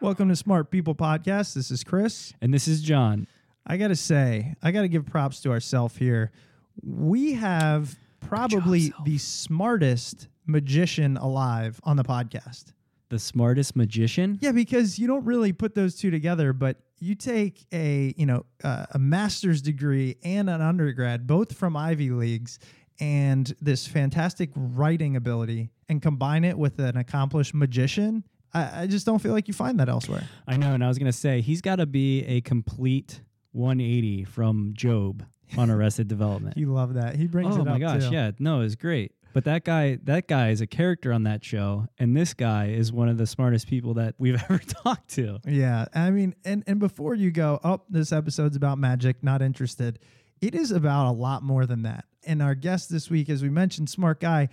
Welcome to Smart People Podcast. This is Chris. And this is John. I got to say, I got to give props to ourselves here. We have probably the smartest magician alive on the podcast. The smartest magician? Yeah, because you don't really put those two together, but you take a, you know, uh, a master's degree and an undergrad, both from Ivy Leagues, and this fantastic writing ability and combine it with an accomplished magician. I, I just don't feel like you find that elsewhere. I know. And I was going to say, he's got to be a complete 180 from GOB on Arrested Development. You love that. He brings up. oh it my gosh. too. Yeah. No, it's great. But that guy, that guy is a character on that show, and this guy is one of the smartest people that we've ever talked to. Yeah, I mean, and and before you go, oh, this episode's about magic, not interested. It is about a lot more than that. And our guest this week, as we mentioned, smart guy,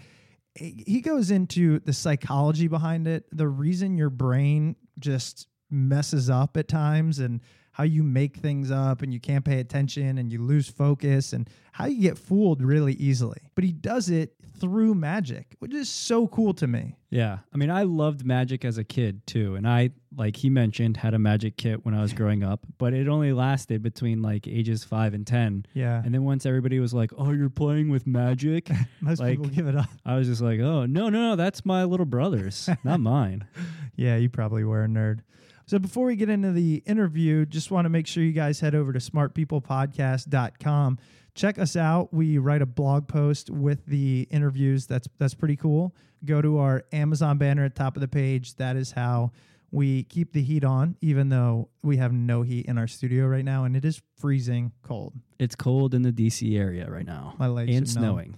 he goes into the psychology behind it, the reason your brain just messes up at times, and how you make things up and you can't pay attention and you lose focus and how you get fooled really easily. But he does it through magic, which is so cool to me. Yeah. I mean, I loved magic as a kid too. And I, like he mentioned, had a magic kit when I was growing up, but it only lasted between like ages five and 10. Yeah. And then once everybody was like, oh, you're playing with magic, Most like- people give it up. I was just like, oh, no, no, no, that's my little brother's, not mine. Yeah, you probably were a nerd. So before we get into the interview, just want to make sure you guys head over to smartpeoplepodcast.com. Check us out. We write a blog post with the interviews. That's that's pretty cool. Go to our Amazon banner at the top of the page. That is how we keep the heat on, even though we have no heat in our studio right now and it is freezing cold. It's cold in the DC area right now. My legs and snowing.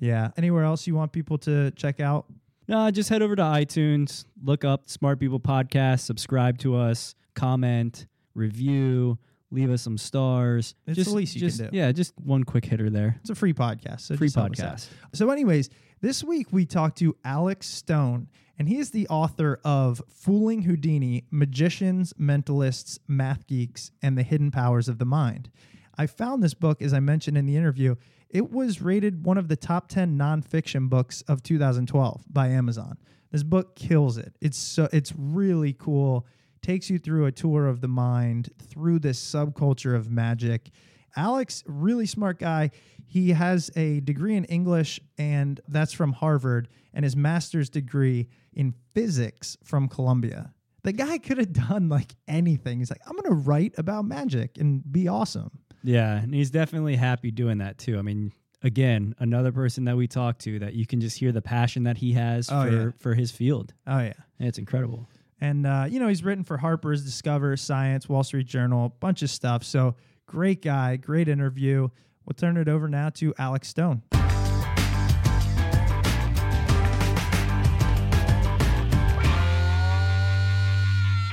Yeah. Anywhere else you want people to check out? No, just head over to iTunes, look up Smart People Podcast, subscribe to us, comment, review, leave us some stars. It's just, the least you just, can do. Yeah, just one quick hitter there. It's a free podcast. So Free just help us out. podcast. So, anyways, this week we talked to Alex Stone, and he is the author of Fooling Houdini Magicians, Mentalists, Math Geeks, and the Hidden Powers of the Mind. I found this book, as I mentioned in the interview, it was rated one of the top 10 nonfiction books of 2012 by Amazon. This book kills it. It's so it's really cool. Takes you through a tour of the mind through this subculture of magic. Alex, really smart guy. He has a degree in English, and that's from Harvard, and his master's degree in physics from Columbia. The guy could have done like anything. He's like, I'm going to write about magic and be awesome. Yeah, and he's definitely happy doing that too. I mean, again, another person that we talked to that you can just hear the passion that he has Oh, for, yeah. for his field. Oh, yeah. And it's incredible. And, uh, you know, he's written for Harper's, Discover, Science, Wall Street Journal, a bunch of stuff. So great guy, great interview. We'll turn it over now to Alex Stone.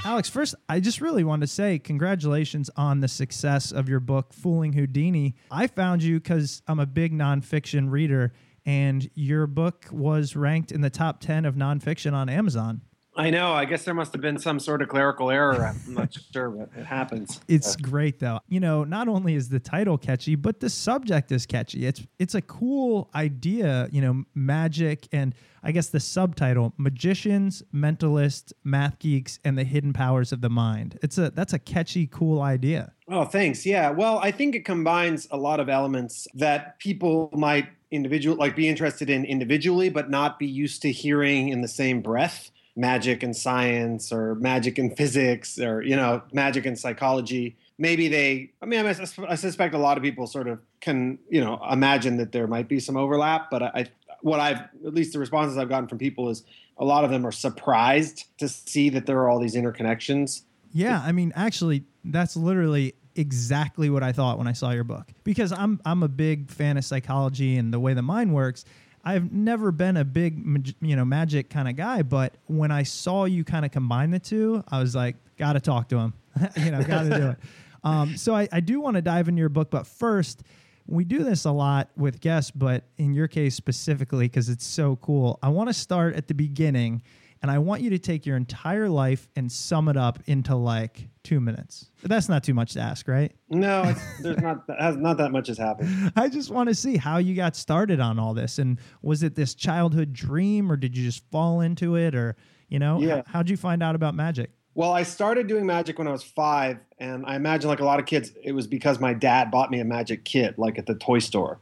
Alex, first, I just really want to say congratulations on the success of your book, Fooling Houdini. I found you because I'm a big nonfiction reader, and your book was ranked in the top 10 of nonfiction on Amazon. I know. I guess there must have been some sort of clerical error. I'm not sure, but it happens. It's great though. You know, not only is the title catchy, but the subject is catchy. It's it's a cool idea, you know, magic and I guess the subtitle, magicians, mentalists, math geeks and the hidden powers of the mind. It's a that's a catchy cool idea. Oh, thanks. Yeah. Well, I think it combines a lot of elements that people might individual like be interested in individually but not be used to hearing in the same breath magic and science or magic and physics or you know magic and psychology maybe they i mean I, suspect a lot of people sort of can you know imagine that there might be some overlap but I, what i've at least the responses i've gotten from people is a lot of them are surprised to see that there are all these interconnections Yeah, I mean, actually, that's literally exactly what I thought when I saw your book. Because I'm I'm a big fan of psychology and the way the mind works. I've never been a big you know magic kind of guy, but when I saw you kind of combine the two, I was like, got to talk to him. you know, got to do it. Um, so I, I do want to dive into your book, but first, we do this a lot with guests, but in your case specifically, because it's so cool, I want to start at the beginning and I want you to take your entire life and sum it up into like two minutes. That's not too much to ask, right? no there's not has not that much has happened I just want to see how you got started on all this. And was it this childhood dream or did you just fall into it or, you know, Yeah. how'd you find out about magic? Well, I started doing magic when I was five, and I imagine, like a lot of kids, it was because my dad bought me a magic kit, like at the toy store.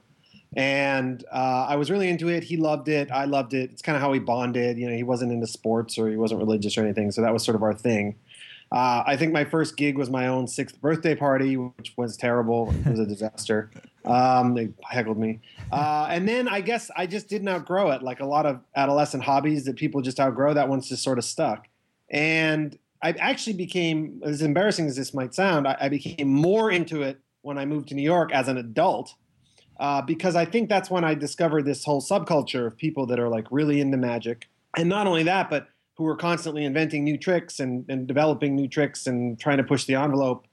And uh, I was really into it. He loved it. I loved it. It's kind of how we bonded. You know, he wasn't into sports or he wasn't religious or anything, so that was sort of our thing. Uh, I think my first gig was my own sixth birthday party, which was terrible. It was a disaster. Um, they heckled me. Uh, and then I guess I just didn't outgrow it. Like a lot of adolescent hobbies that people just outgrow, that one's just sort of stuck. And I actually became, as embarrassing as this might sound, I, I became more into it when I moved to New York as an adult. Uh, because I think that's when I discovered this whole subculture of people that are like really into magic. And not only that, but who are constantly inventing new tricks and, and developing new tricks and trying to push the envelope.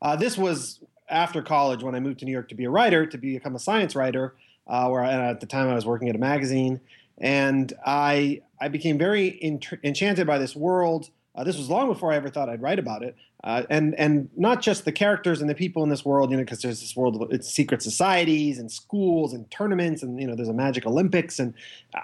Uh, this was after college when I moved to New York to be a writer, to become a science writer, uh, where I, at the time I was working at a magazine. And I, I became very enchanted by this world. Uh, this was long before I ever thought I'd write about it, uh, and and not just the characters and the people in this world, you know, because there's this world of it's secret societies and schools and tournaments, and you know, there's a magic Olympics. And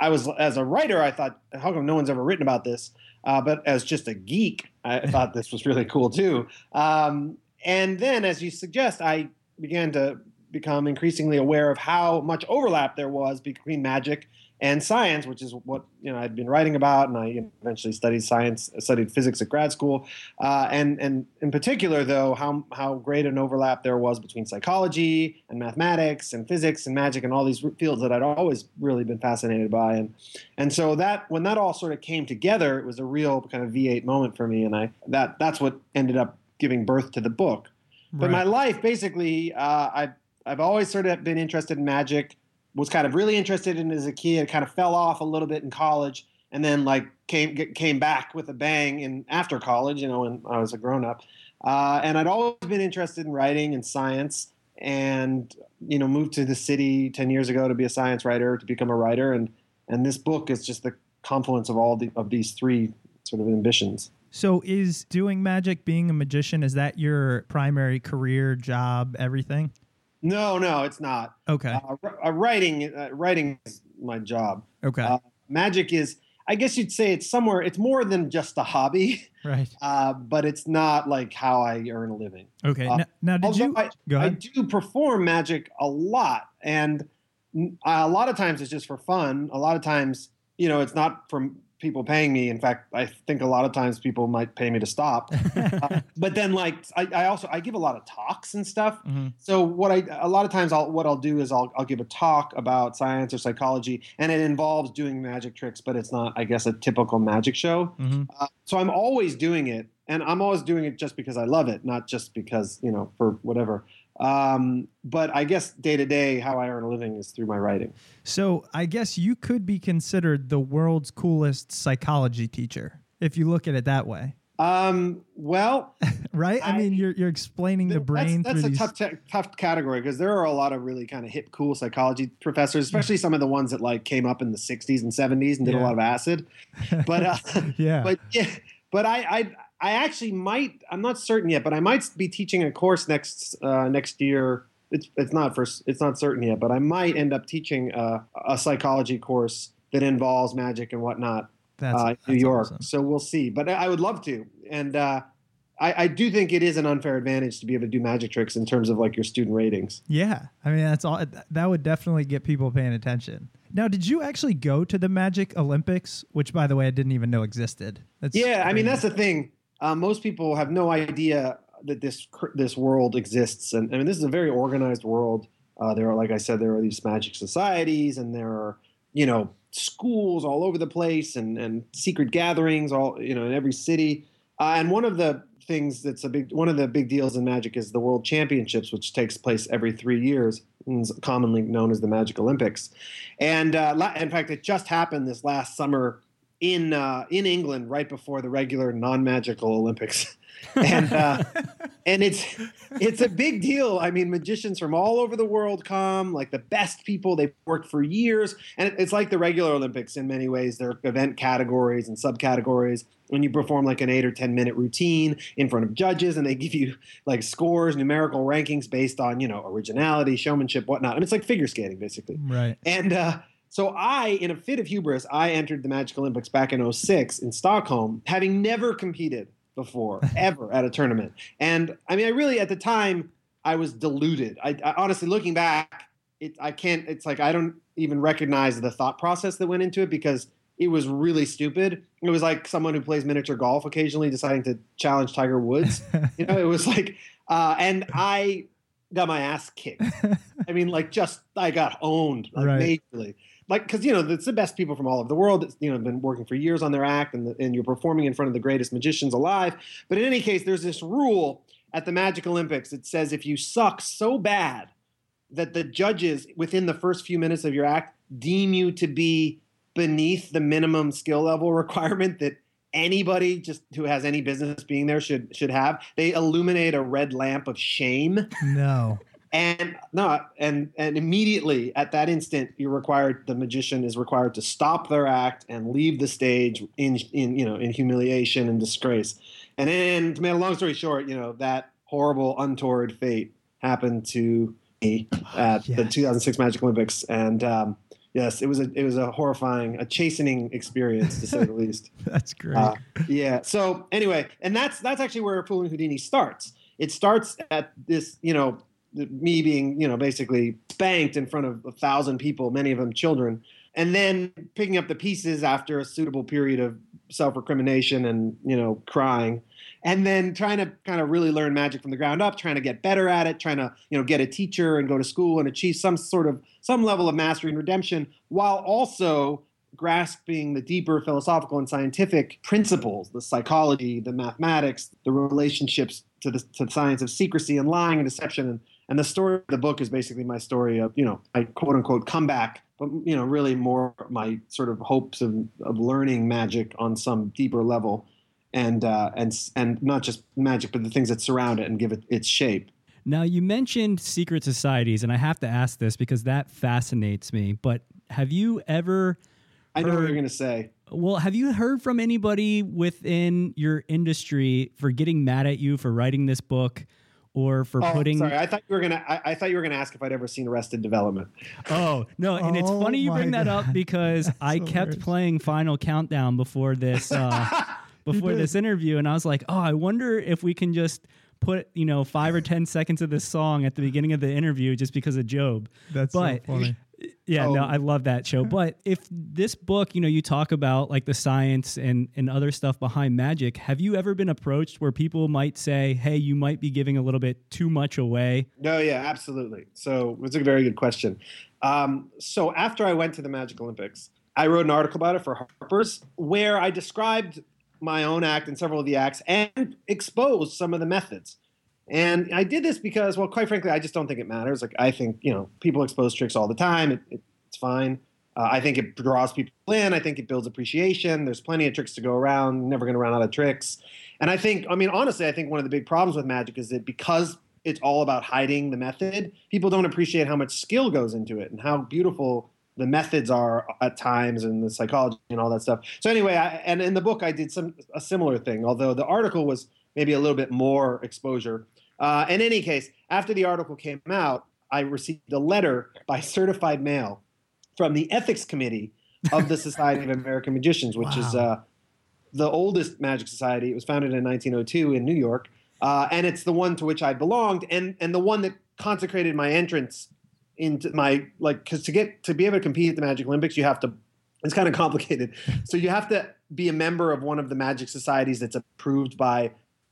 I was as a writer, I thought, how come no one's ever written about this? Uh, but as just a geek, I thought this was really cool too. Um, and then, as you suggest, I began to become increasingly aware of how much overlap there was between magic and science, which is what you know I'd been writing about, and I eventually studied science, studied physics at grad school, uh, and and in particular, though, how how great an overlap there was between psychology and mathematics and physics and magic and all these fields that I'd always really been fascinated by, and and so that when that all sort of came together, it was a real kind of V8 moment for me, and I that that's what ended up giving birth to the book. But my life, basically, uh, I've I've always sort of been interested in magic was kind of really interested in as a kid. Kind of fell off a little bit in college, and then like came came back with a bang in after college. You know, when I was a grown up, uh, and I'd always been interested in writing and science, and you know, moved to the city ten years ago to be a science writer, to become a writer, and and this book is just the confluence of all the, of these three sort of ambitions. So is doing magic, being a magician, is that your primary career, job, everything? No, no, it's not. Okay. Uh, uh, writing, uh, writing is my job. okay. uh, Magic is, I guess you'd say it's somewhere. It's more than just a hobby, right. uh, but it's not like how I earn a living. Okay. uh, now, now, did you I, go I do perform magic a lot, and a lot of times it's just for fun. A lot of times, you know, it's not from people paying me. In fact, I think a lot of times people might pay me to stop. Uh, but then, like, I, I also I give a lot of talks and stuff. Mhm. So what I a lot of times I'll what I'll do is I'll I'll give a talk about science or psychology, and it involves doing magic tricks, but it's not I guess a typical magic show. Mhm. Uh, so I'm always doing it, and I'm always doing it just because I love it, not just because you know for whatever. Um, but I guess day to day, how I earn a living is through my writing. So I guess you could be considered the world's coolest psychology teacher if you look at it that way. Um, well, right? I, I- mean, you're you're explaining the brain That's, that's a tough, te- tough category because there are a lot of really kind of hip, cool psychology professors, especially some of the ones that like came up in the '60s and '70s and did a lot of acid. But uh, yeah, but yeah, but I, I I actually might. I'm not certain yet, but I might be teaching a course next uh, next year. It's it's not for it's not certain yet, but I might end up teaching uh, a psychology course that involves magic and whatnot that's, uh, that's New York. awesome. So we'll see. But I, would love to, and uh, I, I do think it is an unfair advantage to be able to do magic tricks in terms of like your student ratings. Yeah, I mean that's all. That would definitely get people paying attention. Now, did you actually go to the Magic Olympics? Which, by the way, I didn't even know existed. That's Yeah, I mean that's the thing. Uh, most people have no idea that this this world exists, and I mean this is a very organized world. Uh, there are, like I said, there are these magic societies, and there are you know schools all over the place, and and secret gatherings all you know in every city. Uh, and one of the things that's a big one of the big deals in magic is the World Championships, which takes place every three years, commonly known as the Magic Olympics. And uh, in fact, it just happened this last summer in uh, in England right before the regular non-magical Olympics, and uh, and it's it's a big deal. I mean, magicians from all over the world come, like the best people. They've worked for years, and it's like the regular Olympics in many ways. There are event categories and subcategories. When you perform like an eight or ten minute routine in front of judges, and they give you like scores, numerical rankings based on you know originality, showmanship, whatnot. I mean, it's like figure skating basically. right. And uh, so I, in a fit of hubris, I entered the Magic Olympics back in 06 in Stockholm, having never competed before, ever at a tournament. And I mean, I really, at the time, I was deluded. I, I honestly, looking back, it, I can't, it's like I don't even recognize the thought process that went into it because it was really stupid. It was like someone who plays miniature golf occasionally deciding to challenge Tiger Woods. you know, it was like, uh, and I got my ass kicked. I mean, like just I got owned like Right. majorly. Like, because you know, it's the best people from all over the world. It's, you know, been working for years on their act, and, and you're performing in front of the greatest magicians alive. But in any case, there's this rule at the Magic Olympics. It says if you suck so bad that the judges within the first few minutes of your act deem you to be beneath the minimum skill level requirement that anybody just who has any business being there should should have, they illuminate a red lamp of shame no. And no and and immediately at that instant you're required the magician is required to stop their act and leave the stage in in you know in humiliation and disgrace and then to make a long story short you know that horrible untoward fate happened to me at the 2006 magic olympics and um yes it was a it was a horrifying a chastening experience to say the least That's great. uh, yeah. So anyway, and that's that's actually where Fooling Houdini starts. It starts at this, you know, me being, you know, basically spanked in front of a thousand people, many of them children, and then picking up the pieces after a suitable period of self-recrimination and you know crying and then trying to kind of really learn magic from the ground up trying to get better at it trying to you know get a teacher and go to school and achieve some sort of some level of mastery and redemption while also grasping the deeper philosophical and scientific principles the psychology the mathematics the relationships to the, to the science of secrecy and lying and deception and, and the story of the book is basically my story of you know i quote unquote comeback but you know really more my sort of hopes of, of learning magic on some deeper level and uh, and and not just magic but the things that surround it and give it its shape Now, you mentioned secret societies, and I have to ask this because that fascinates me. But have you ever, i know what you're going to say well, have you heard from anybody within your industry for getting mad at you for writing this book or for oh, putting. sorry i thought you were going to I, I thought you were going to ask if i'd ever seen arrested development Oh, no. And it's Oh funny you bring my that up because That's I hilarious. kept playing Final Countdown before this. Uh, before this interview and I was like, "Oh, I wonder if we can just put, you know, 5 or 10 seconds of this song at the beginning of the interview just because of GOB." That's but- so funny. Yeah, no, Oh. I love that show. But if this book, you know, you talk about like the science and and other stuff behind magic, have you ever been approached where people might say, "Hey, you might be giving a little bit too much away"? No, yeah, absolutely. So it's a very good question. Um, so after I went to the Magic Olympics, I wrote an article about it for Harper's where I described my own act and several of the acts and exposed some of the methods. And I did this because, well, quite frankly, I just don't think it matters. Like I think you know people expose tricks all the time. It, it, it's fine. Uh, I think it draws people in. I think it builds appreciation. There's plenty of tricks to go around. Never going to run out of tricks. And I think, I mean, honestly, I think one of the big problems with magic is that because it's all about hiding the method, people don't appreciate how much skill goes into it and how beautiful the methods are at times and the psychology and all that stuff. So anyway, I, and in the book I did some a similar thing, although the article was maybe a little bit more exposure. Uh, in any case, after the article came out, I received a letter by certified mail from the ethics committee of the Society of American Magicians, which wow. is uh, the oldest magic society. It was founded in 1902 in New York, uh, and it's the one to which I belonged, and and the one that consecrated my entrance into my like because to get to be able to compete at the Magic Olympics, you have to. It's kind of complicated. so you have to be a member of one of the magic societies that's approved by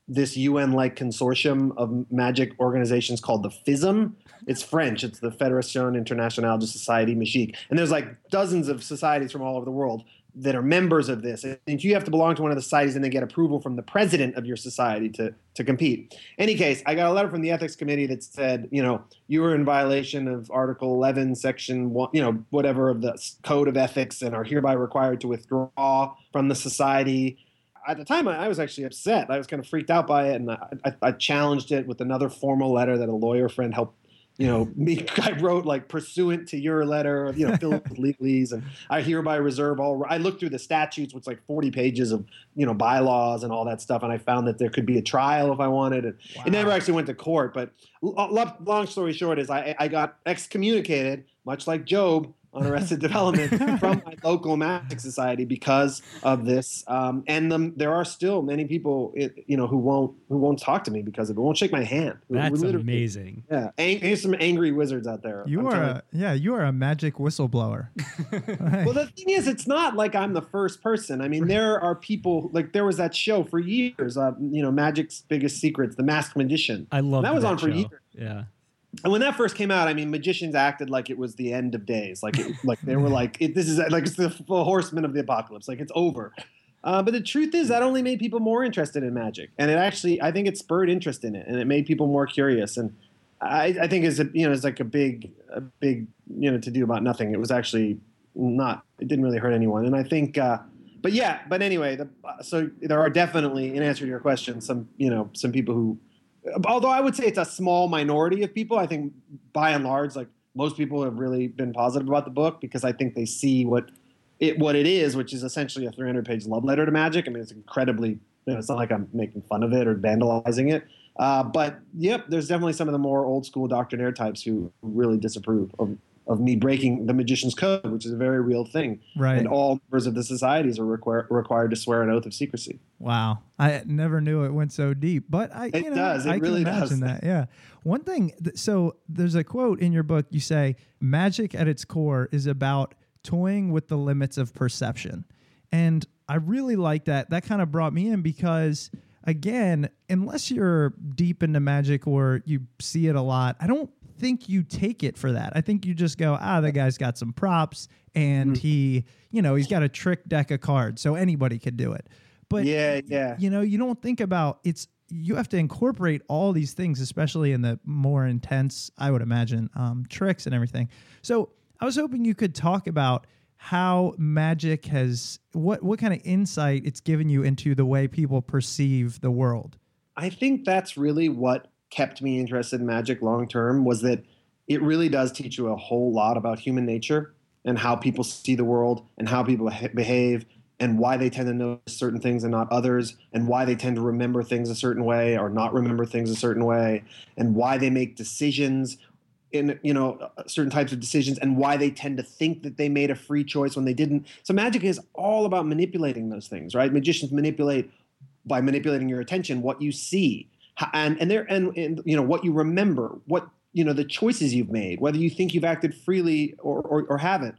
this UN-like consortium of magic organizations called the FISM. It's French. It's the Fédération Internationale de Société Magique, and there's like dozens of societies from all over the world that are members of this. And you have to belong to one of the societies and then get approval from the president of your society to, to compete. Any case, I got a letter from the ethics committee that said, you know, you were in violation of Article 11, Section 1, you know, whatever of the Code of Ethics and are hereby required to withdraw from the society. At the time, I, was actually upset. I was kind of freaked out by it, and I, I, I challenged it with another formal letter that a lawyer friend helped you know, me, I wrote like pursuant to your letter, you know, filled with legalese, and I hereby reserve all. I looked through the statutes, which like 40 pages of, you know, bylaws and all that stuff, and I found that there could be a trial if I wanted. And wow. it never actually went to court. But long story short is I, I got excommunicated, much like GOB, on Arrested Development from my local magic society because of this. Um, and the, there are still many people, you know, who won't who won't talk to me because of it. Won't shake my hand. That's amazing. Yeah, Ang- there's some angry wizards out there. You I'm are a, yeah, you are a magic whistleblower. well, the thing is, it's not like I'm the first person. I mean, there are people like there was that show for years. Uh, you know, Magic's Biggest Secrets, The Masked Magician. I love that was on show. for years. Yeah and when that first came out, I mean, magicians acted like it was the end of days, like it, like they were like, it, "This is like it's the horsemen of the apocalypse, like it's over." Uh, but the truth is, that only made people more interested in magic, and it actually, I think, it spurred interest in it, and it made people more curious. And I, I think is you know, it's like a big, a big, you know, to do about nothing. It was actually not. It didn't really hurt anyone, and I think. Uh, but yeah, but anyway, the, so there are definitely, in answer to your question, some you know some people who although I would say it's a small minority of people. I think by and large, like most people have really been positive about the book because I think they see what it what it is, which is essentially a 300 page love letter to magic. I mean, it's incredibly. You know, it's not like I'm making fun of it or vandalizing it. Uh, but yep, there's definitely some of the more old school doctrinaire types who really disapprove of of me breaking the magician's code, which is a very real thing. Right. And all members of the societies are requir- required to swear an oath of secrecy. Wow. I never knew it went so deep, but I, it you know, does. It I really can imagine does. that. Yeah. One thing, th- so there's a quote in your book. You say, magic at its core is about toying with the limits of perception. And I really like that. That kind of brought me in because again, unless you're deep into magic or you see it a lot, I don't think you take it for that. I think you just go, ah, the guy's got some props and mm-hmm. he, you know, he's got a trick deck of cards, so anybody could do it. But yeah, yeah. You know, you don't think about it's you have to incorporate all these things, especially in the more intense, I would imagine, um, tricks and everything. So I was hoping you could talk about how magic has what what kind of insight it's given you into the way people perceive the world. I think that's really what kept me interested in magic long term was that it really does teach you a whole lot about human nature and how people see the world and how people behave and why they tend to notice certain things and not others and why they tend to remember things a certain way or not remember things a certain way and why they make decisions in you know certain types of decisions and why they tend to think that they made a free choice when they didn't. So magic is all about manipulating those things right? Magicians manipulate by manipulating your attention what you see and and there and, and you know what you remember, what you know the choices you've made, whether you think you've acted freely or, or, or haven't.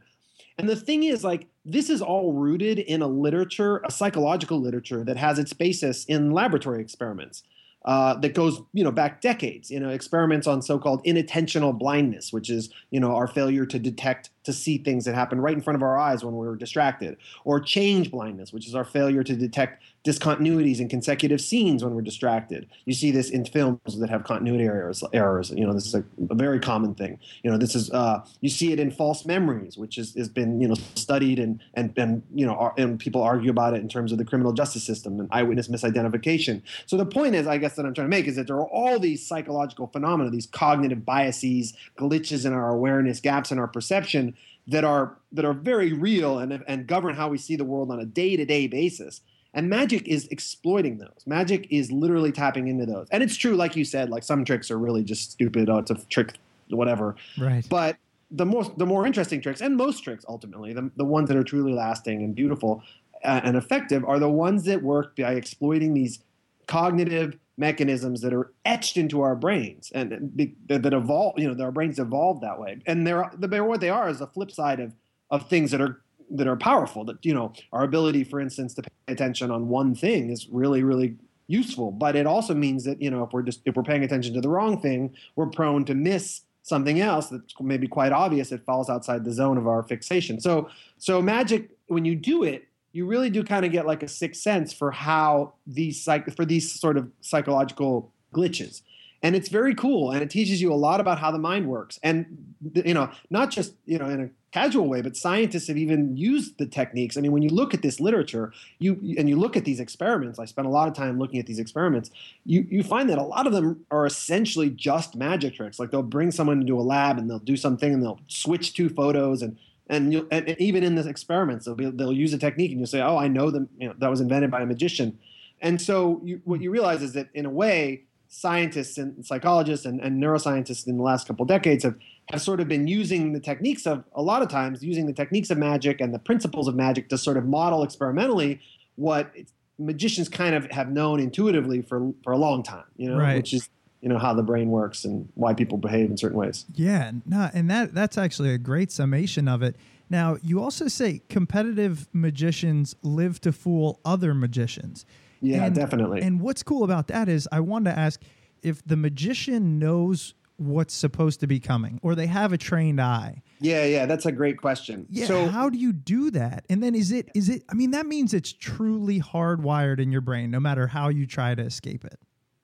And the thing is, like, this is all rooted in a literature, a psychological literature that has its basis in laboratory experiments. Uh, that goes, you know, back decades. You know, experiments on so-called inattentional blindness, which is, you know, our failure to detect to see things that happen right in front of our eyes when we're distracted, or change blindness, which is our failure to detect discontinuities in consecutive scenes when we're distracted. You see this in films that have continuity errors. Errors. You know, this is a, a very common thing. You know, this is uh, you see it in false memories, which is, has been you know studied and and and you know ar- and people argue about it in terms of the criminal justice system and eyewitness misidentification. So the point is, I guess that I'm trying to make is that there are all these psychological phenomena, these cognitive biases, glitches in our awareness, gaps in our perception that are that are very real and and govern how we see the world on a day-to-day basis. And magic is exploiting those. Magic is literally tapping into those. And it's true, like you said, like some tricks are really just stupid. Oh, it's a trick, whatever. Right. But the more the more interesting tricks, and most tricks ultimately, the, the ones that are truly lasting and beautiful uh, and effective, are the ones that work by exploiting these cognitive mechanisms that are etched into our brains and that, evolve. You know, our brains evolve that way, and they're the what they are is the flip side of of things that are that are powerful. That you know, our ability, for instance, to pay attention on one thing is really really useful. But it also means that you know, if we're just if we're paying attention to the wrong thing, we're prone to miss something else that's maybe quite obvious. It falls outside the zone of our fixation. So so magic, when you do it, you really do kind of get like a sixth sense for how these psych for these sort of psychological glitches. And it's very cool and it teaches you a lot about how the mind works. And you know not just you know in a casual way but scientists have even used the techniques. I mean when you look at this literature you and you look at these experiments i spent a lot of time looking at these experiments you you find that a lot of them are essentially just magic tricks. Like they'll bring someone into a lab and they'll do something and they'll switch two photos and and, you and even in the experiments they'll, be, they'll use a technique and you'll say oh i know them you know that was invented by a magician and so you, what you realize is that in a way scientists and psychologists and, and neuroscientists in the last couple of decades have, have sort of been using the techniques of a lot of times using the techniques of magic and the principles of magic to sort of model experimentally what magicians kind of have known intuitively for for a long time you know Right. which is you know how the brain works and why people behave in certain ways Yeah, no, and that that's actually a great summation of it. Now, you also say competitive magicians live to fool other magicians. yeah And- definitely And what's cool about that is I wanted to ask if the magician knows what's supposed to be coming or they have a trained eye. yeah yeah that's a great question Yeah, so how do you do that? And then is it is it I mean that means it's truly hardwired in your brain no matter how you try to escape it.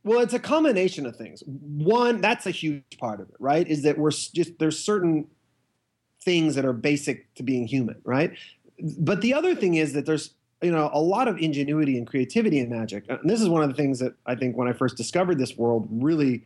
Well, it's a combination of things. One, that's a huge part of it, right? Is that we're just there's certain things that are basic to being human, right? But the other thing is that there's you know a lot of ingenuity and creativity in magic. Uh, and this is one of the things that I think when I first discovered this world really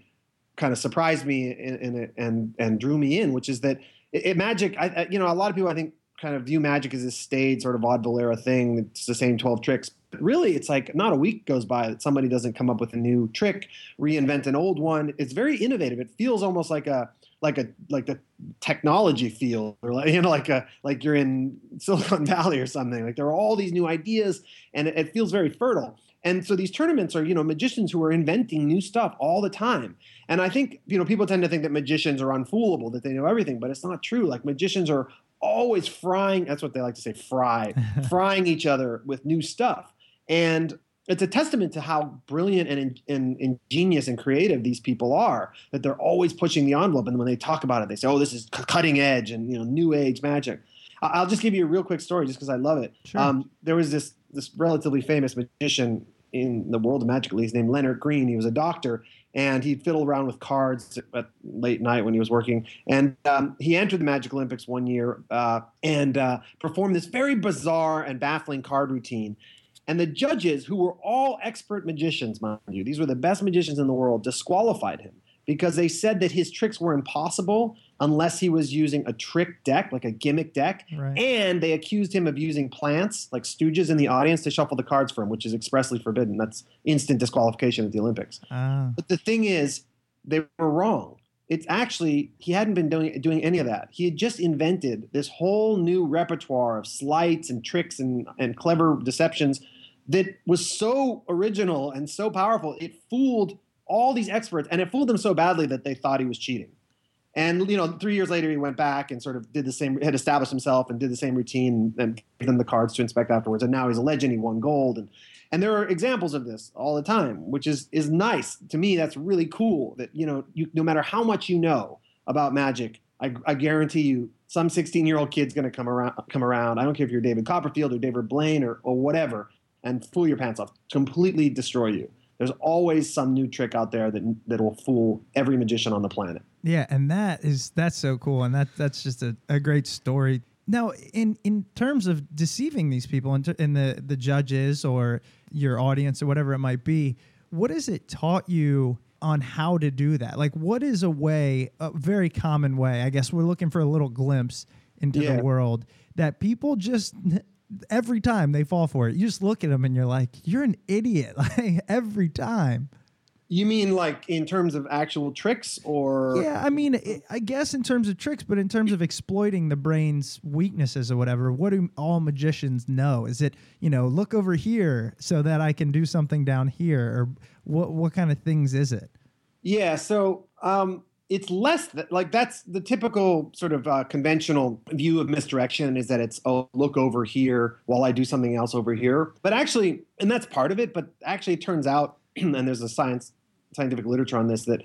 kind of surprised me and and and, and drew me in, which is that it, it magic. I, I, you know, a lot of people I think kind of view magic as this staid sort of vaudeville era thing. It's the same twelve tricks. But really, it's like not a week goes by that somebody doesn't come up with a new trick, reinvent an old one. It's very innovative. It feels almost like a like a like the technology field or like you know like a like you're in Silicon Valley or something. Like there are all these new ideas and it, it feels very fertile. And so these tournaments are, you know, magicians who are inventing new stuff all the time. And I think, you know, people tend to think that magicians are unfoolable, that they know everything, but it's not true. Like magicians are always frying, that's what they like to say, fry, frying each other with new stuff. And it's a testament to how brilliant and, and ingenious and creative these people are that they're always pushing the envelope. And when they talk about it, they say, "Oh, this is c- cutting edge and you know new age magic." I'll just give you a real quick story, just because I love it. Sure. Um, there was this this relatively famous magician in the world of magic, at least, named Lennart Green. He was a doctor, and he fiddled around with cards at late night when he was working. And um, he entered the Magic Olympics one year uh, and uh, performed this very bizarre and baffling card routine. And the judges, who were all expert magicians, mind you, these were the best magicians in the world, disqualified him because they said that his tricks were impossible unless he was using a trick deck, like a gimmick deck. Right. And they accused him of using plants, like stooges in the audience, to shuffle the cards for him, which is expressly forbidden. That's instant disqualification at the Olympics. Ah. But the thing is, they were wrong. It's actually he hadn't been doing doing any of that. He had just invented this whole new repertoire of sleights and tricks and and clever deceptions that was so original and so powerful. It fooled all these experts, and it fooled them so badly that they thought he was cheating. And you know, three years later, he went back and sort of did the same, had established himself and did the same routine and gave them the cards to inspect afterwards. And now he's a legend. He won gold, and and there are examples of this all the time, which is is nice to me. That's really cool. That you know, you no matter how much you know about magic, I, I guarantee you, some 16 year old kid's going to come around. Come around. I don't care if you're David Copperfield or David Blaine or or whatever, and fool your pants off, completely destroy you. There's always some new trick out there that that will fool every magician on the planet. Yeah, and that is that's so cool, and that that's just a, a great story. Now, in in terms of deceiving these people, in, in the the judges or your audience or whatever it might be, what has it taught you on how to do that? Like, what is a way, a very common way? I guess we're looking for a little glimpse into Yeah. the world that people just every time they fall for it. You just look at them and you're like, you're an idiot, like every time. You mean like in terms of actual tricks or Yeah, I mean, i I guess in terms of tricks, but in terms of exploiting the brain's weaknesses or whatever, what do all magicians know? Is it you know look over here so that I can do something down here, or what? What kind of things is it? Yeah, so um, it's less like that's the typical sort of uh, conventional view of misdirection is that it's oh look over here while I do something else over here. But actually, and that's part of it. But actually, it turns out, and there's a science scientific literature on this that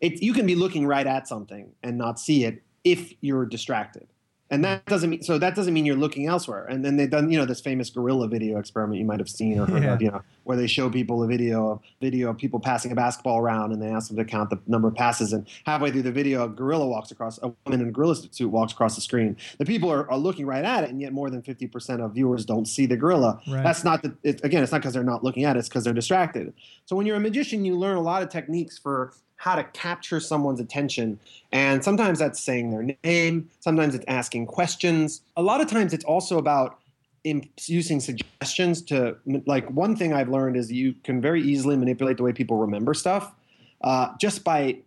it you can be looking right at something and not see it if you're distracted. And that doesn't mean so that doesn't mean you're looking elsewhere. And then they've done, you know, this famous gorilla video experiment you might have seen or heard Yeah. of, you know, where they show people a video of video of people passing a basketball around and they ask them to count the number of passes. And halfway through the video, a gorilla walks across a woman in a gorilla suit walks across the screen. The people are, are looking right at it, and yet more than 50% of viewers don't see the gorilla. Right. That's not the it, again, it's not because they're not looking at it, it's because they're distracted. So when you're a magician, you learn a lot of techniques for how to capture someone's attention. And sometimes that's saying their name, sometimes it's asking questions. A lot of times it's also about using suggestions to, like, one thing I've learned is you can very easily manipulate the way people remember stuff uh, just by,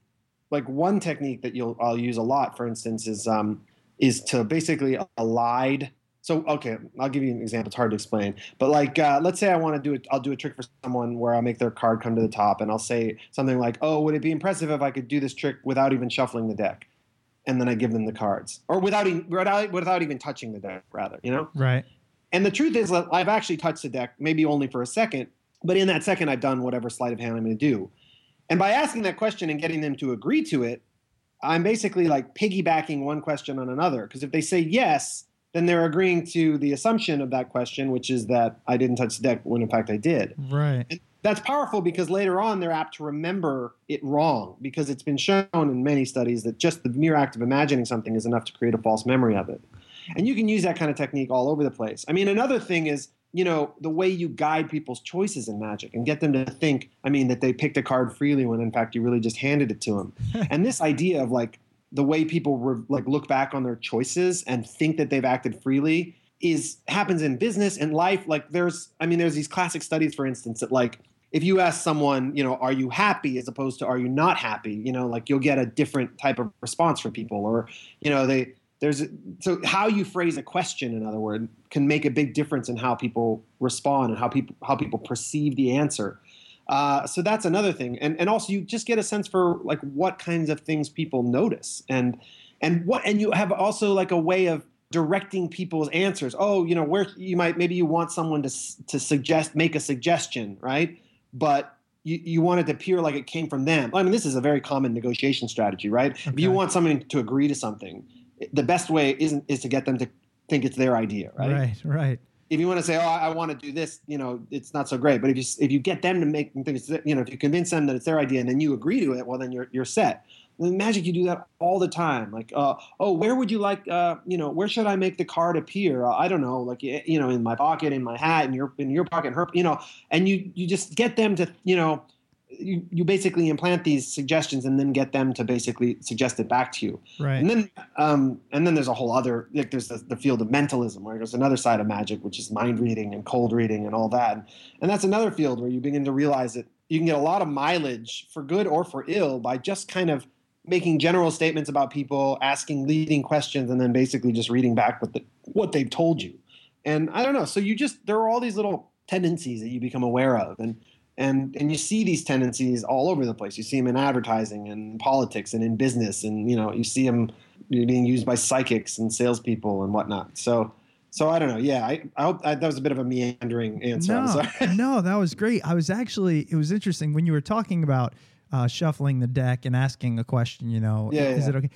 like, one technique that you'll I'll use a lot, for instance, is um, is to basically elide. So okay, I'll give you an example. It's hard to explain, but like, uh, let's say I want to do it. I'll do a trick for someone where I'll make their card come to the top, and I'll say something like, "Oh, would it be impressive if I could do this trick without even shuffling the deck?" And then I give them the cards, or without even without, without even touching the deck, rather. You know. Right. And the truth is, that I've actually touched the deck, maybe only for a second, but in that second, I've done whatever sleight of hand I'm going to do. And by asking that question and getting them to agree to it, I'm basically like piggybacking one question on another. Because if they say yes, then they're agreeing to the assumption of that question, which is that I didn't touch the deck when in fact I did. Right. And that's powerful because later on they're apt to remember it wrong because it's been shown in many studies that just the mere act of imagining something is enough to create a false memory of it. And you can use that kind of technique all over the place. I mean, another thing is, you know, the way you guide people's choices in magic and get them to think, I mean, that they picked a card freely when in fact you really just handed it to them. and this idea of like the way people re- like look back on their choices and think that they've acted freely is happens in business and life. Like there's i mean there's these classic studies for instance that like if you ask someone you know are you happy? as opposed to are you not happy? you know like you'll get a different type of response from people or you know they there's so how you phrase a question in other words can make a big difference in how people respond and how people how people perceive the answer uh, so that's another thing. And and also you just get a sense for like what kinds of things people notice and and what and you have also like a way of directing people's answers. Oh you know where you might maybe you want someone to to suggest make a suggestion right? But you, you want it to appear like it came from them. I mean this is a very common negotiation strategy right? If you want someone to agree to something the best way isn't is to get them to think it's their idea right, Right. Right. If you want to say, "Oh, I, want to do this," you know, it's not so great. But if you if you get them to make things, you know, if you convince them that it's their idea and then you agree to it, well, then you're you're set. In magic, you do that all the time. Like, uh, oh, where would you like, uh, you know, where should I make the card appear? Uh, I don't know, like you know, in my pocket, in my hat, in your in your pocket, her, you know, and you you just get them to, you know, you, you basically implant these suggestions and then get them to basically suggest it back to you. Right. And then, um, and then there's a whole other like there's the, the field of mentalism, where there's another side of magic, which is mind reading and cold reading and all that. And that's another field where you begin to realize that you can get a lot of mileage for good or for ill by just kind of making general statements about people, asking leading questions, and then basically just reading back what the, what they've told you. And I don't know. So you just there are all these little tendencies that you become aware of, and and and you see these tendencies all over the place. You see them in advertising and politics and in business, and you know you see them being used by psychics and salespeople and whatnot. So so I don't know. Yeah, I, I hope I, that was a bit of a meandering answer. I'm No, sorry. no, that was great. I was actually, it was interesting when you were talking about uh, shuffling the deck and asking a question, you know, Yeah, is yeah. it okay?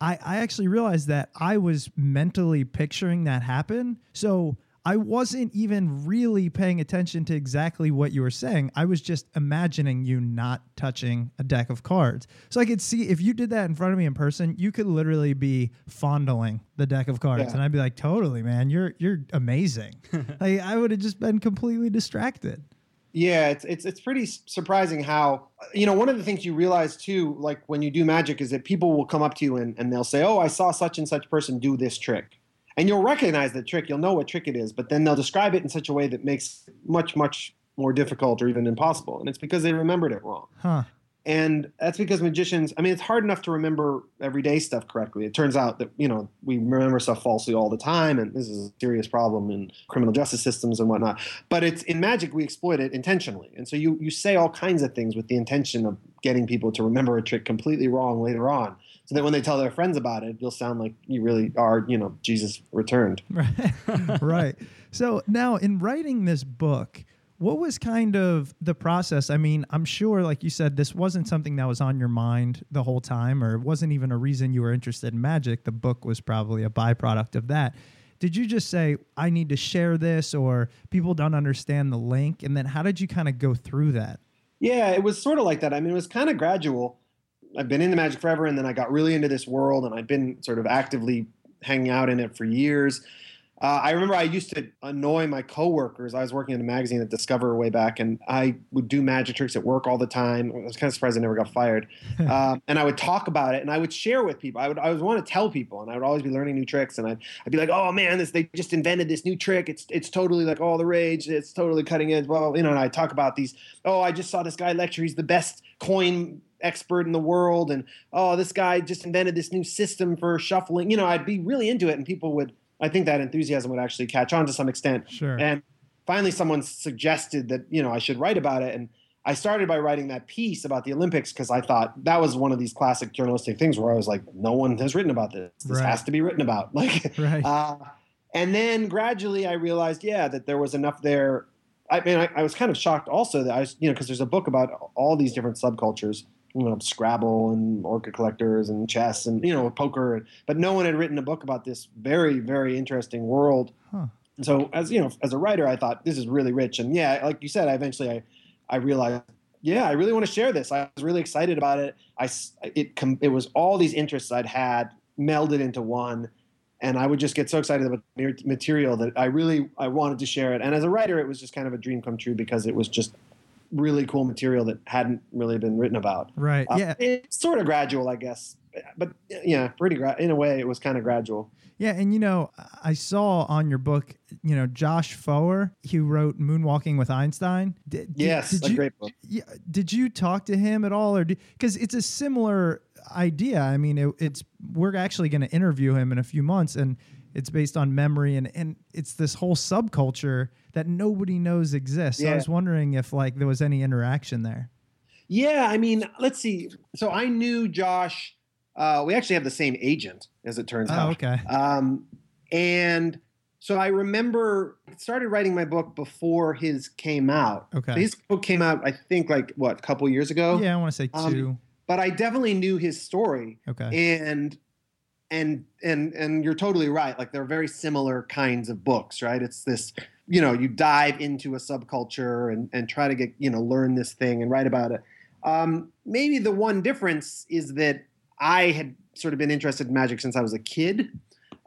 I, I actually realized that I was mentally picturing that happen. So I wasn't even really paying attention to exactly what you were saying. I was just imagining you not touching a deck of cards. So I could see if you did that in front of me in person, you could literally be fondling the deck of cards, Yeah. and I'd be like, "Totally, man, you're you're amazing." like I would have just been completely distracted. Yeah, it's it's it's pretty surprising how you know one of the things you realize too, like when you do magic, is that people will come up to you and, and they'll say, "Oh, I saw such and such person do this trick," and you'll recognize the trick, you'll know what trick it is, but then they'll describe it in such a way that makes it much much more difficult or even impossible, and it's because they remembered it wrong. Huh. And that's because magicians, I mean, it's hard enough to remember everyday stuff correctly. It turns out that, you know, we remember stuff falsely all the time, and this is a serious problem in criminal justice systems and whatnot. But it's in magic, we exploit it intentionally. And so you, you say all kinds of things with the intention of getting people to remember a trick completely wrong later on. So that when they tell their friends about it, you'll sound like you really are, you know, Jesus returned. Right. right. So now in writing this book, what was kind of the process? I mean, I'm sure, like you said, this wasn't something that was on your mind the whole time, or it wasn't even a reason you were interested in magic. The book was probably a byproduct of that. Did you just say, I need to share this, or people don't understand the link? And then how did you kind of go through that? Yeah, it was sort of like that. I mean, it was kind of gradual. I've been into magic forever, and then I got really into this world, and I've been sort of actively hanging out in it for years. Uh, I remember I used to annoy my coworkers. I was working in a magazine at Discover way back, and I would do magic tricks at work all the time. I was kind of surprised I never got fired. um, and I would talk about it, and I would share with people. I would I would want to tell people, and I would always be learning new tricks. And I'd, I'd be like, "Oh man, this they just invented this new trick. It's it's totally like all the rage. It's totally cutting edge." Blah. you know. And I talk about these. Oh, I just saw this guy lecture. He's the best coin expert in the world, and oh, this guy just invented this new system for shuffling. You know, I'd be really into it, and people would. I think that enthusiasm would actually catch on to some extent. Sure. And finally, someone suggested that you know I should write about it, and I started by writing that piece about the Olympics because I thought that was one of these classic journalistic things where I was like, no one has written about this. This Right. has to be written about. Like, Right. uh, and then gradually I realized, yeah, that there was enough there. I mean, I, I was kind of shocked also that I was, you know, because there's a book about all these different subcultures, you know, Scrabble and orchid collectors and chess and, you know, poker. But no one had written a book about this very, very interesting world. Huh. And so as, you know, as a writer, I thought this is really rich. And yeah, like you said, I eventually, I, I realized, yeah, I really want to share this. I was really excited about it. I, s- it, I it it was all these interests I'd had melded into one and I would just get so excited about material that I really I wanted to share it. And as a writer, it was just kind of a dream come true because it was just really cool material that hadn't really been written about. right. Uh, yeah. it's sort of gradual, I guess, but yeah, pretty gra- in a way, it was kind of gradual. Yeah, and you know, I saw on your book, you know, Josh Foer, who wrote Moonwalking with Einstein. Did, did- Yes, did a you, great book. Yeah, did you talk to him at all, or because it's a similar idea? I mean, it, it's we're actually going to interview him in a few months, and it's based on memory, and and it's this whole subculture that nobody knows exists. So I was wondering if like there was any interaction there. Yeah, I mean, let's see. So I knew Josh. Uh, we actually have the same agent, as it turns Oh, out. okay. Um, and so I remember started writing my book before his came out. Okay. So his book came out, I think, like what, a couple years ago. Yeah, I want to say Um, two. But I definitely knew his story, Okay. and and and and you're totally right. Like they're very similar kinds of books, right? It's this, you know, you dive into a subculture and and try to get you know learn this thing and write about it. Um, maybe the one difference is that I had sort of been interested in magic since I was a kid,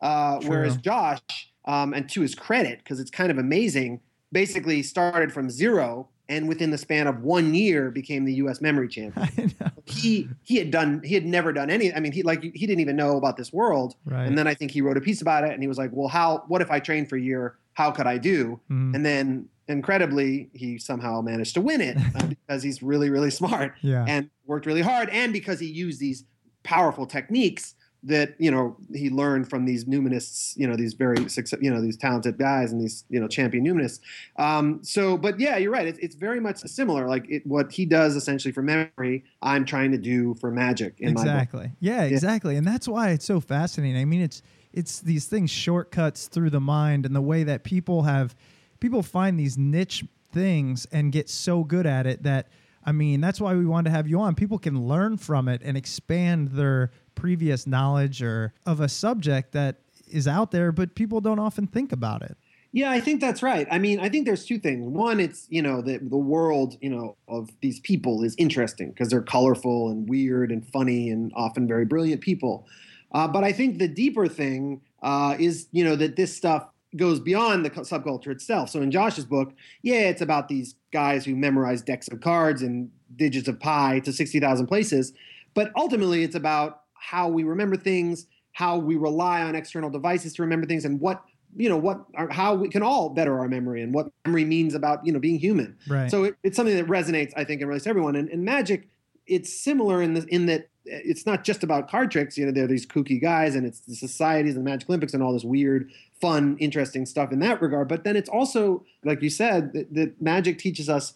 uh, whereas Josh, um, and to his credit, because it's kind of amazing, basically started from zero and within the span of one year became the U.S. memory champion. He he had done he had never done any. I mean, he like he didn't even know about this world. Right. And then I think he wrote a piece about it, and he was like, "Well, how? What if I trained for a year? How could I do?" Mhm. And then, incredibly, he somehow managed to win it uh, because he's really, really smart yeah. and worked really hard, and because he used these powerful techniques that you know he learned from these mnemonists, you know, these very you know, these talented guys and these you know champion mnemonists. Um, so, but yeah, you're right. It's, it's very much similar. Like it, what he does essentially for memory, I'm trying to do for magic in my book. exactly yeah exactly and that's why it's so fascinating i mean it's it's these things shortcuts through the mind and the way that people have people find these niche things and get so good at it that i mean that's why we wanted to have you on people can learn from it and expand their previous knowledge or of a subject that is out there, but people don't often think about it. Yeah, I think that's right. I mean, I think there's two things. One, it's you know the the world you know of these people is interesting because they're colorful and weird and funny and often very brilliant people. Uh, but I think the deeper thing uh, is you know that this stuff goes beyond the subculture itself. So in Josh's book, yeah, it's about these guys who memorize decks of cards and digits of pi to sixty thousand places. But ultimately, it's about how we remember things, how we rely on external devices to remember things, and what you know what how we can all better our memory and what memory means about you know being human. Right. so it, it's something that resonates i think and relates to everyone. And, and magic it's similar in the in that eh, it's not just about card tricks. You know there are these kooky guys and it's the societies and the magic olympics and all this weird fun interesting stuff in that regard. But then it's also like you said that, that magic teaches us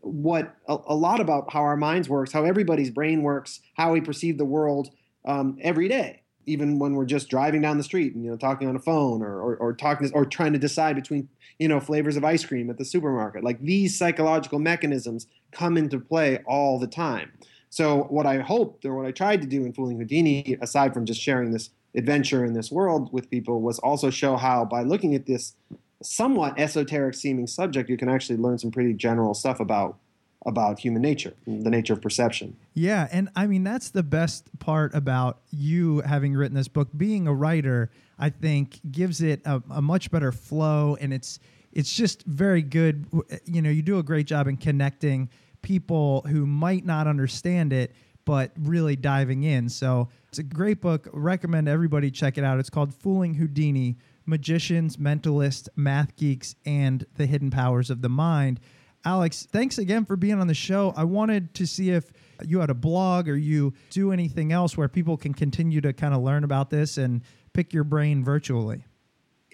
what a, a lot about how our minds works how everybody's brain works how we perceive the world um, every day even when we're just driving down the street and you know talking on a phone or, or, or talking or trying to decide between you know flavors of ice cream at the supermarket. Like these psychological mechanisms come into play all the time. So what i hoped or what i tried to do in fooling houdini aside from just sharing this adventure in this world with people was also show how by looking at this somewhat esoteric seeming subject you can actually learn some pretty general stuff about about human nature the nature of perception Yeah, and I mean that's the best part about you having written this book. Being a writer, I think, gives it a, a much better flow, and it's it's just very good. You know, you do a great job in connecting people who might not understand it, but really diving in. So it's a great book. Recommend everybody check it out. It's called Fooling Houdini: Magicians, Mentalists, Math Geeks, and the Hidden Powers of the Mind. Alex, thanks again for being on the show. I wanted to see if you had a blog or you do anything else where people can continue to kind of learn about this and pick your brain virtually.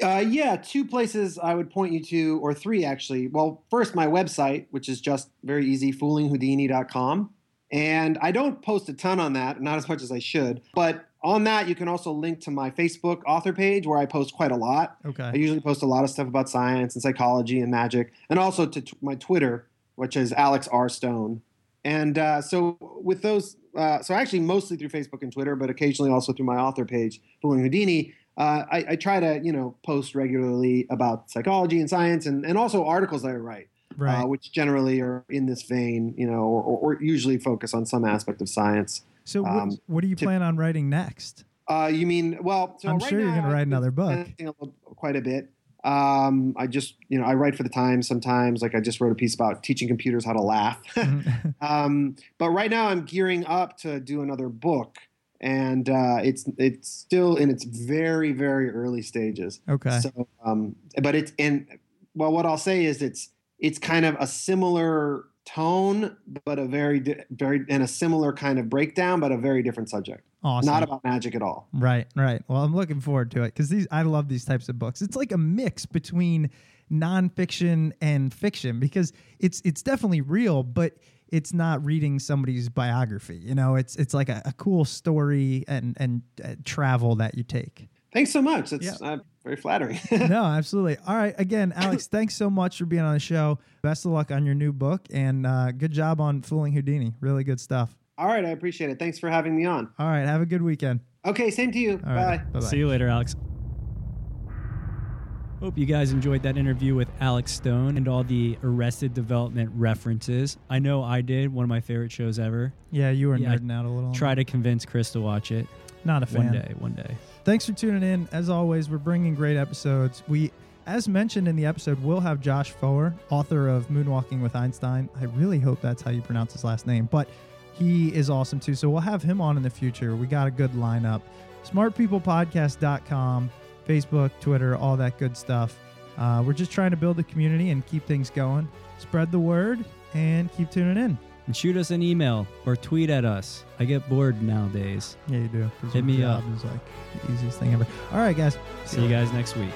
Uh, yeah, two places I would point you to, or three actually. Well, first, my website, which is just very easy, foolinghoudini.com. And I don't post a ton on that, not as much as I should. But on that, you can also link to my Facebook author page where I post quite a lot. Okay. I usually post a lot of stuff about science and psychology and magic, and also to t- my Twitter, which is Alex R Stone. And uh, so with those, uh, so actually mostly through Facebook and Twitter, but occasionally also through my author page, Fooling Houdini. Uh, I, I try to you know post regularly about psychology and science, and, and also articles that I write, Right. uh, which generally are in this vein, you know, or, or usually focus on some aspect of science. So, what, um, what do you to- plan on writing next? Uh, you mean well? So I'm right sure you're gonna write another book. editing a little- quite a bit. Um, I just you know I write for the Times sometimes. Like I just wrote a piece about teaching computers how to laugh. um, but right now I'm gearing up to do another book, and uh, it's it's still in its very very early stages. okay. So, um, but it's and well, what I'll say is it's it's kind of a similar tone, but a very di- very and a similar kind of breakdown, but a very different subject. awesome. Not about magic at all. Right, right. Well, I'm looking forward to it because these I love these types of books. It's like a mix between nonfiction and fiction because it's it's definitely real, but it's not reading somebody's biography. You know, it's it's like a, a cool story and and uh, travel that you take. Thanks so much. That's Yeah. uh, very flattering. no, absolutely. All right, again, Alex, thanks so much for being on the show. Best of luck on your new book, and uh, good job on fooling Houdini. Really good stuff. all right, I appreciate it. Thanks for having me on. All right, have a good weekend. Okay, same to you. All Bye. right, bye bye. See you later, Alex. Hope you guys enjoyed that interview with Alex Stone and all the Arrested Development references. I know I did. One of my favorite shows ever. Yeah, you were Yeah, I nerding out a little. Try to convince Chris to watch it Not a fan. one day. One day. Thanks for tuning in. As always, we're bringing great episodes. We, as mentioned in the episode, we'll have Josh Foer, author of Moonwalking with Einstein. I really hope that's how you pronounce his last name, but he is awesome too. So we'll have him on in the future. We got a good lineup. SmartPeoplePodcast.com, Facebook, Twitter, all that good stuff. Uh, we're just trying to build a community and keep things going. Spread the word and keep tuning in. And shoot us an email or tweet at us. I get bored nowadays. Yeah, you do. Hit me up. Is like the easiest thing ever. All right, guys. See you guys next week.